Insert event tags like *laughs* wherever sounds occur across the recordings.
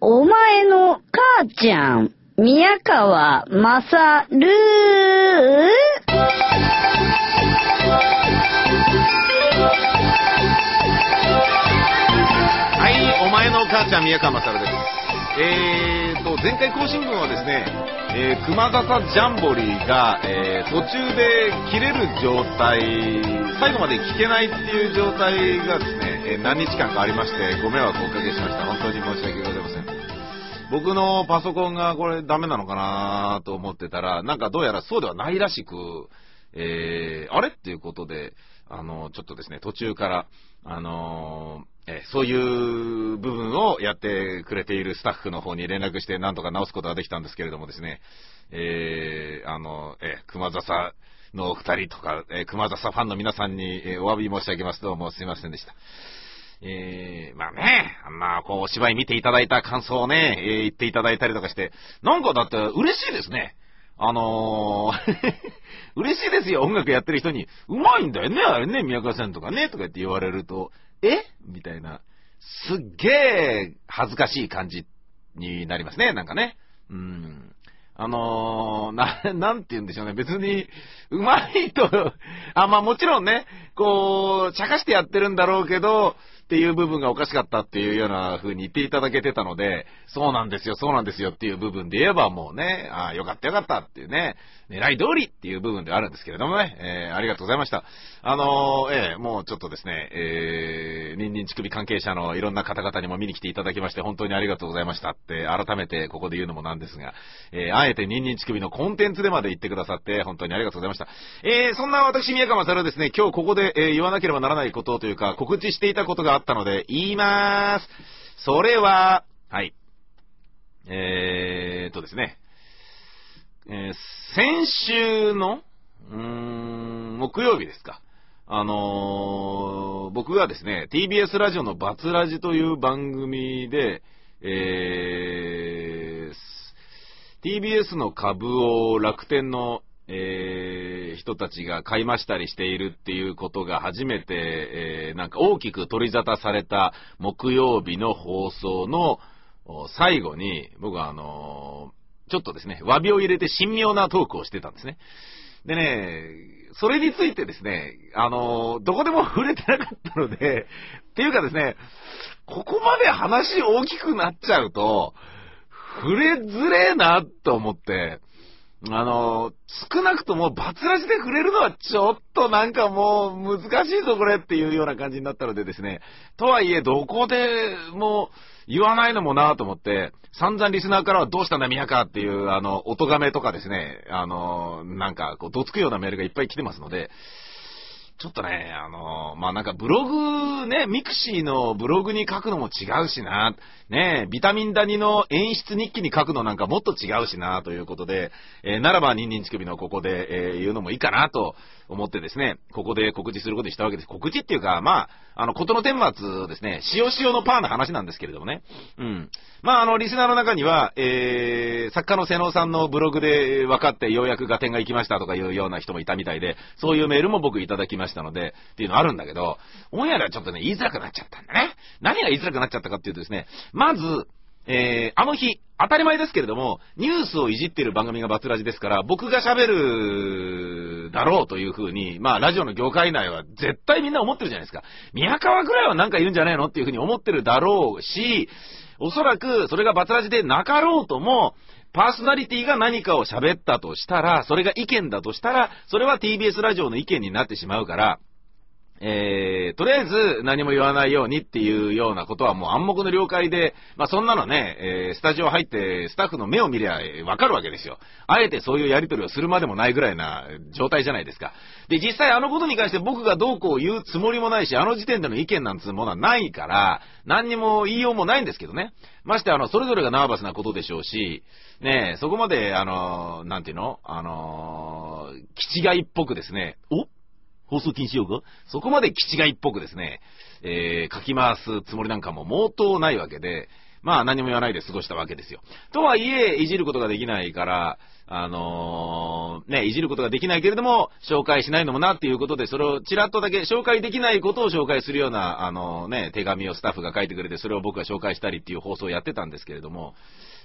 お前の母ちゃん、宮川まさるはい、お前の母ちゃん、宮川まさるです。えーと、前回更新分はですね、えー、熊笹ジャンボリーが、えー途中で切れる状態、最後まで聞けないっていう状態がですね、えー何日間かありまして、ご迷惑をおかけしました。本当に申し訳ございません。僕のパソコンがこれダメなのかなと思ってたら、なんかどうやらそうではないらしく、えー、あれっていうことで、あの、ちょっとですね、途中から、あのーえそういう部分をやってくれているスタッフの方に連絡して、なんとか直すことができたんですけれどもですね、えー、あの、えー熊笹のお二人とか、え熊笹ファンの皆さんに、えお詫び申し上げます。どうもすいませんでした。えー、まあね、まあ、こう、お芝居見ていただいた感想をね、えー言っていただいたりとかして、なんかだって嬉しいですね。あのー *laughs* 嬉しいですよ、音楽やってる人に。うまいんだよね、あれね、宮川さんとかね、とか言って言われると、え？みたいな、すっげえ恥ずかしい感じになりますね、なんかね。うん。あのー、な、なんて言うんでしょうね。別に、うまいと、あ、まあもちろんね、こう、茶化してやってるんだろうけど、っていう部分がおかしかったっていうような風に言っていただけてたので、そうなんですよ、そうなんですよっていう部分で言えばもうね、ああよかったよかったっていうね、狙い通りっていう部分ではあるんですけれどもね、えーありがとうございました。あのーえーもうちょっとですね、えー、ニンニン乳首関係者のいろんな方々にも見に来ていただきまして、本当にありがとうございましたって、改めてここで言うのもなんですが、えーあえてニンニン乳首のコンテンツでまで言ってくださって、本当にありがとうございました。えー、そんな私、宮川勝はですね、今日ここで、えー言わなければならないことというか、告知していたことがあったので、言いまーす。それは、はい。えーとですね、えー先週の、うーん、木曜日ですか。あのー僕がですね、TBS ラジオのバツラジという番組で、えー TBS の株を楽天の、えー人たちが買いましたりしているっていうことが初めて、えーなんか大きく取り沙汰された木曜日の放送の最後に、僕はあのーちょっとですね、詫びを入れて神妙なトークをしてたんですね。でね、それについてですね、あのーどこでも触れてなかったので、っていうかですね、ここまで話大きくなっちゃうと、触れづれえなと思って、あの、少なくともバツラジで触れるのはちょっとなんかもう難しいぞこれっていうような感じになったのでですね、とはいえどこでも言わないのもなぁと思って、散々リスナーからはどうしたんだ宮川っていうあの、音がめとかですね、あの、なんかこう、どつくようなメールがいっぱい来てますので、ちょっとね、あの、まあ、なんかブログね、ミクシーのブログに書くのも違うしな、ね、ビタミンダニの演出日記に書くのなんかもっと違うしな、ということで、えーならば、ニンニン乳首のここで、えー言うのもいいかな、と思ってですね、ここで告知することにしたわけです。告知っていうか、まあ、あの、ことの顛末ですね、塩塩のパーの話なんですけれどもね。うん。まあ、あの、リスナーの中には、えー、作家の瀬能さんのブログで分かってようやく合点が行きましたとかいうような人もいたみたいで、そういうメールも僕いただきましたので、っていうのあるんだけど、オンエアではちょっとね、言いづらくなっちゃったんだね。何が言いづらくなっちゃったかっていうとですね、まず、えー、あの日、当たり前ですけれども、ニュースをいじってる番組がバツラジですから、僕が喋るだろうというふうに、まあ、ラジオの業界内は絶対みんな思ってるじゃないですか。宮川ぐらいはなんか言うんじゃないのっていうふうに思ってるだろうし、おそらくそれがバツラジでなかろうとも、パーソナリティが何かを喋ったとしたら、それが意見だとしたら、それは TBS ラジオの意見になってしまうから、えー、とりあえず何も言わないようにっていうようなことはもう暗黙の了解で、まあそんなのね、えースタジオ入ってスタッフの目を見りゃわかるわけですよ。あえてそういうやりとりをするまでもないぐらいな状態じゃないですか。で、実際あのことに関して僕がどうこう言うつもりもないし、あの時点での意見なんつうものはないから、何にも言いようもないんですけどね。ましてあの、それぞれがナーバスなことでしょうし、ねえ、そこまであの、なんていうの？あの、気違いっぽくですね、お？放送禁止用語？そこまで気違いっぽくですね、えー書き回すつもりなんかも毛頭ないわけで、まあ何も言わないで過ごしたわけですよ。とはいえ、いじることができないから、あのー、ね、いじることができないけれども、紹介しないのもなっていうことで、それをちらっとだけ紹介できないことを紹介するような、あのー、ね、手紙をスタッフが書いてくれて、それを僕が紹介したりっていう放送をやってたんですけれども、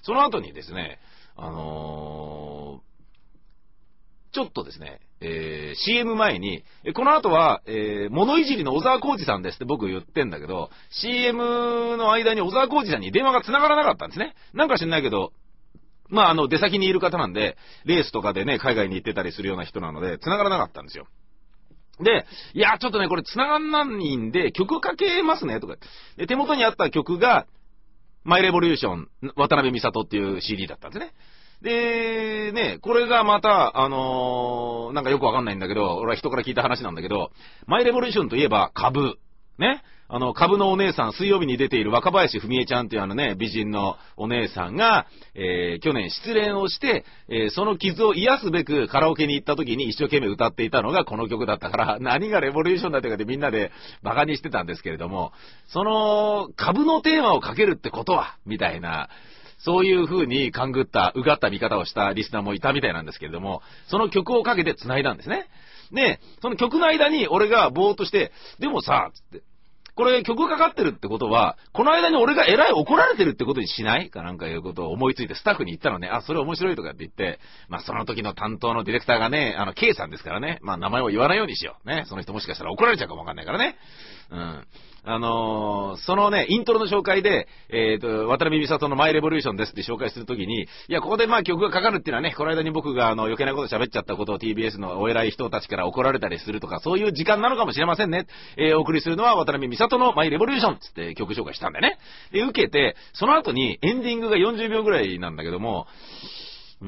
その後にですね、あのー、ちょっとですね、えー、CM 前に、この後は、えー、物いじりの小沢浩二さんですって僕言ってんだけど、CM の間に小沢浩二さんに電話が繋がらなかったんですね。なんか知んないけど、まあ、あの、出先にいる方なんで、レースとかでね、海外に行ってたりするような人なので、繋がらなかったんですよ。で、いや、ちょっとね、これ繋がんないんで、曲かけますね、とか。で、手元にあった曲が、マイレボリューション、渡辺美里っていう CD だったんですね。で、ね、これがまた、あのー、なんかよくわかんないんだけど、俺は人から聞いた話なんだけど、マイレボリューションといえば株。ね。あの、株のお姉さん、水曜日に出ている若林文江ちゃんというあのね、美人のお姉さんが、えー、去年失恋をして、えー、その傷を癒すべくカラオケに行った時に一生懸命歌っていたのがこの曲だったから、何がレボリューションだってかでみんなで馬鹿にしてたんですけれども、その、株のテーマをかけるってことは、みたいな、そういう風に勘ぐった、うがった見方をしたリスナーもいたみたいなんですけれども、その曲をかけて繋いだんですね。で、その曲の間に俺がぼーっとして、でもさ、つって、これ曲かかってるってことは、この間に俺が偉い怒られてるってことにしない？かなんかいうことを思いついてスタッフに言ったのね、あ、それ面白いとかって言って、まあその時の担当のディレクターがね、あの、K さんですからね、まあ名前を言わないようにしよう。ね、その人もしかしたら怒られちゃうかもわかんないからね。うん。あのー、そのね、イントロの紹介で、えっ、ー、と、渡辺美里のマイレボリューションですって紹介するときに、いや、ここでまあ曲がかかるっていうのはね、この間に僕があの、余計なこと喋っちゃったことを TBS のお偉い人たちから怒られたりするとか、そういう時間なのかもしれませんね。えー、お送りするのは渡辺美里のマイレボリューションつって曲紹介したんだよね。で、受けて、その後にエンディングが40秒ぐらいなんだけども、うー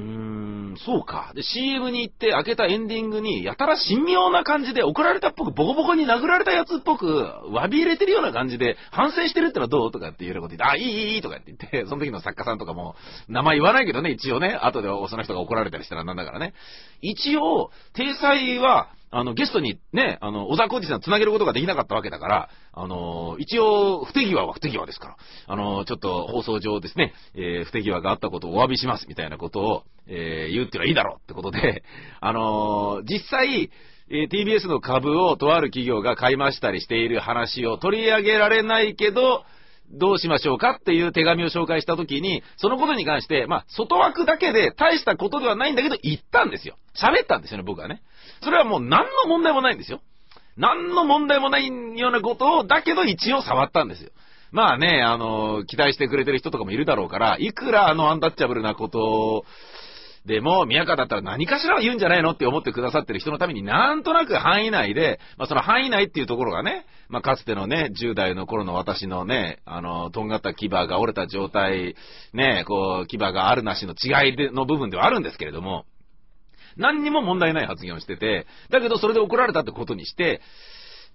ん、そうか。で、CM に行って開けたエンディングに、やたら神妙な感じで怒られたっぽく、ボコボコに殴られたやつっぽく、詫び入れてるような感じで、反省してるってのはどうとかって言うようなこと言って、あ、いい、いい、とかって言って、*laughs* その時の作家さんとかも、名前言わないけどね、一応ね、後でその人が怒られたりしたらなんだからね。一応、体裁は、あの、ゲストにね、あの、小沢浩二さん繋げることができなかったわけだから、あの、一応、不手際は不手際ですから、あの、ちょっと放送上ですね、えー、不手際があったことをお詫びします、みたいなことを、えー、言うってのはいいだろうってことで、あの実際、えー、TBS の株をとある企業が買いましたりしている話を取り上げられないけど、どうしましょうかっていう手紙を紹介したときに、そのことに関して、まあ、外枠だけで大したことではないんだけど、言ったんですよ。喋ったんですよね、僕はね。それはもう何の問題もないんですよ。何の問題もないようなことを、だけど一応触ったんですよ。まあね、あの、期待してくれてる人とかもいるだろうから、いくらあのアンタッチャブルなことでも、宮川だったら何かしらは言うんじゃないのって思ってくださってる人のために、なんとなく範囲内で、まあその範囲内っていうところがね、まあかつてのね、10代の頃の私のね、あの、とんがった牙が折れた状態、ね、こう、牙があるなしの違いでの部分ではあるんですけれども、何にも問題ない発言をしてて、だけどそれで怒られたってことにして、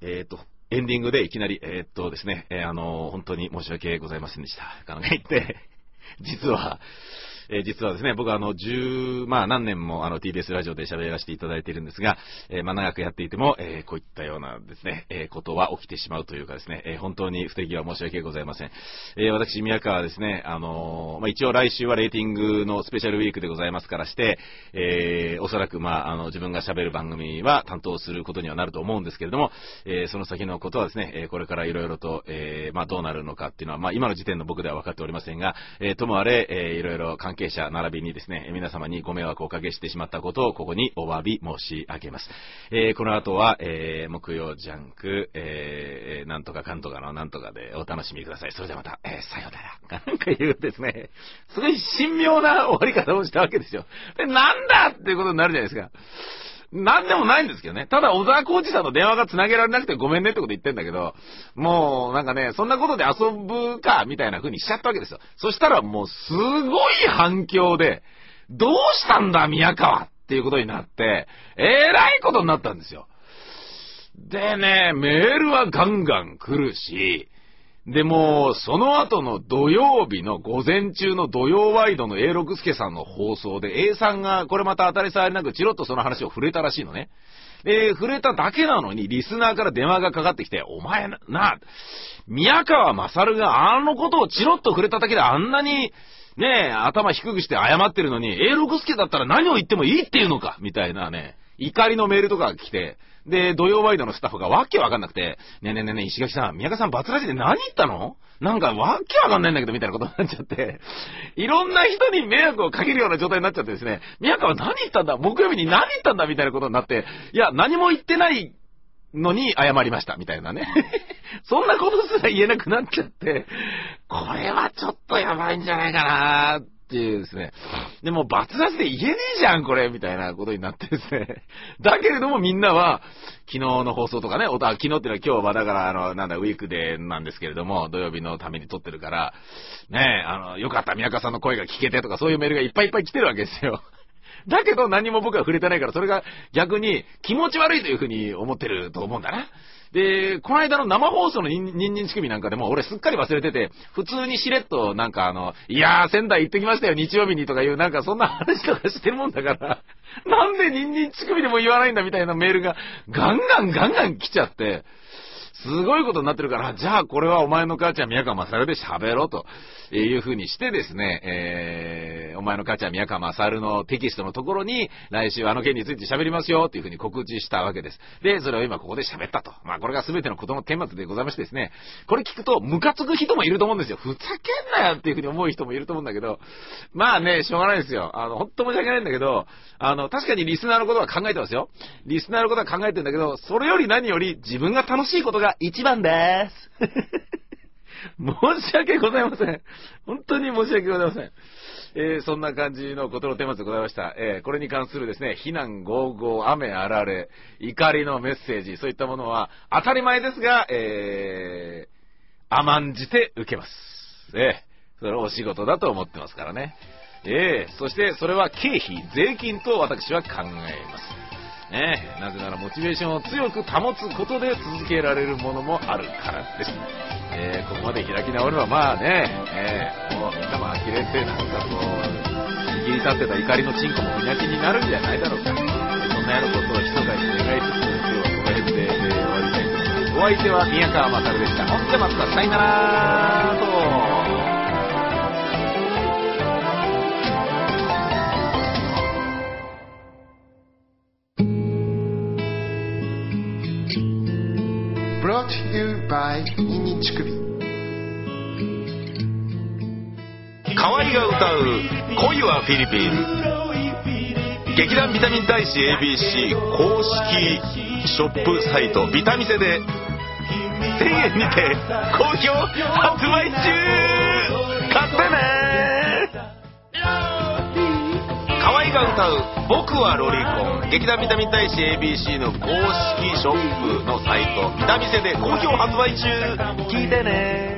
えっ、ー、と、エンディングでいきなり、えー、っとですね、えー、あの、本当に申し訳ございませんでした。考えて、実は、えー、実はですね、僕はあの、十、まあ何年もあの TBS ラジオで喋らせていただいているんですが、えー、まあ長くやっていても、えー、こういったようなですね、えことは起きてしまうというかですね、え本当に不手際申し訳ございません。え私、宮川はですね、あのまあ一応来週はレーティングのスペシャルウィークでございますからして、えおそらくまああの、自分が喋る番組は担当することにはなると思うんですけれども、えその先のことはですね、えこれからいろいろと、えまあどうなるのかっていうのは、まあ今の時点の僕では分かっておりませんが、えともあれ、えいろいろ関係者並びにですね、皆様にご迷惑をおかけしてしまったことをここにお詫び申し上げます。えー、この後は、えー、木曜ジャンク、えー、なんとかかんとかのなんとかでお楽しみください。それではまた、えー、さようなら。*laughs* なんか言うですね、すごい神妙な終わり方をしたわけですよ。で、なんだっていうことになるじゃないですか。なんでもないんですけどね。ただ、小沢浩二さんの電話が繋げられなくてごめんねってこと言ってんだけど、もう、なんかね、そんなことで遊ぶか、みたいな風にしちゃったわけですよ。そしたらもう、すごい反響で、どうしたんだ、宮川っていうことになって、えらいことになったんですよ。でね、メールはガンガン来るし、でも、その後の土曜日の午前中の土曜ワイドの A 六輔さんの放送で A さんがこれまた当たり障りなくチロッとその話を触れたらしいのね。で、触れただけなのにリスナーから電話がかかってきて、お前な、な宮川勝があのことをチロッと触れただけであんなに、ねえ、頭低くして謝ってるのに、A 六輔だったら何を言ってもいいっていうのかみたいなね、怒りのメールとかが来て、で、土曜ワイドのスタッフがわけわかんなくて、ねえねえねえねえ、石垣さん、宮川さんバツラジで何言ったの？なんかわけわかんないんだけど、みたいなことになっちゃって、いろんな人に迷惑をかけるような状態になっちゃってですね、宮川何言ったんだ？木曜日に何言ったんだ？みたいなことになって、いや、何も言ってないのに謝りました、みたいなね。*laughs* そんなことすら言えなくなっちゃって、これはちょっとやばいんじゃないかな。っていうですね。でも、バツ出しで言えねえじゃん、これみたいなことになってですね。*laughs* だけれどもみんなは、昨日の放送とかね、おた、昨日っていうのは今日はだから、あの、なんだ、ウィークデーなんですけれども、土曜日のために撮ってるから、ねえ、あの、よかった、宮川さんの声が聞けてとか、そういうメールがいっぱいいっぱい来てるわけですよ。*laughs* だけど何も僕は触れてないから、それが逆に気持ち悪いというふうに思ってると思うんだな。で、この間の生放送のニンニン乳首なんかでも俺すっかり忘れてて、普通にしれっとなんかあの、いやー仙台行ってきましたよ日曜日にとかいうなんかそんな話とかしてるもんだから、なんでニンニン乳首でも言わないんだみたいなメールがガンガンガンガン来ちゃって、すごいことになってるから、じゃあこれはお前の母ちゃん宮川勝で喋ろうという風にしてですね、えー、お前の母ちゃん宮川勝のテキストのところに、来週あの件について喋りますよっていう風に告知したわけです。で、それを今ここで喋ったと。まあこれが全てのことの顛末でございましてですね、これ聞くとムカつく人もいると思うんですよ。ふざけんなよっていう風に思う人もいると思うんだけど、まあね、しょうがないですよ。あの、ほんと申し訳ないんだけど、あの、確かにリスナーのことは考えてますよ。リスナーのことは考えてんだけど、それより何より自分が楽しいことがが一番です。*laughs* 申し訳ございません。本当に申し訳ございません。えー、そんな感じのことのテーマでございました。えー、これに関するですね、非難合々、雨あられ、怒りのメッセージ、そういったものは当たり前ですが、えー、甘んじて受けます。えー、それはお仕事だと思ってますからね。えー、そしてそれは経費、税金と私は考えます。ね、なぜならモチベーションを強く保つことで続けられるものもあるからです。えー、ここまで開き直ればまあね、えー、もうみんなも呆れてなんかこう、握り立ってた怒りのチンコもみなきになるんじゃないだろうか。そんなようなことを密かに願いつつ、今日はこの辺で、えー、終わりたいと思います。お相手は宮川勝でした。ほんでまたさよならと。Brought to you by ニンニン乳首河合が歌う「恋はフィリピン」劇団ビタミン大使 ABC 公式ショップサイト。ビタミセで1000円にて好評発売中。買ってね。河合が歌う「僕はロリコン」劇団ビタミン大使 ABC の公式ショップのサイト「ビタミセ」で好評発売中。聞いてね。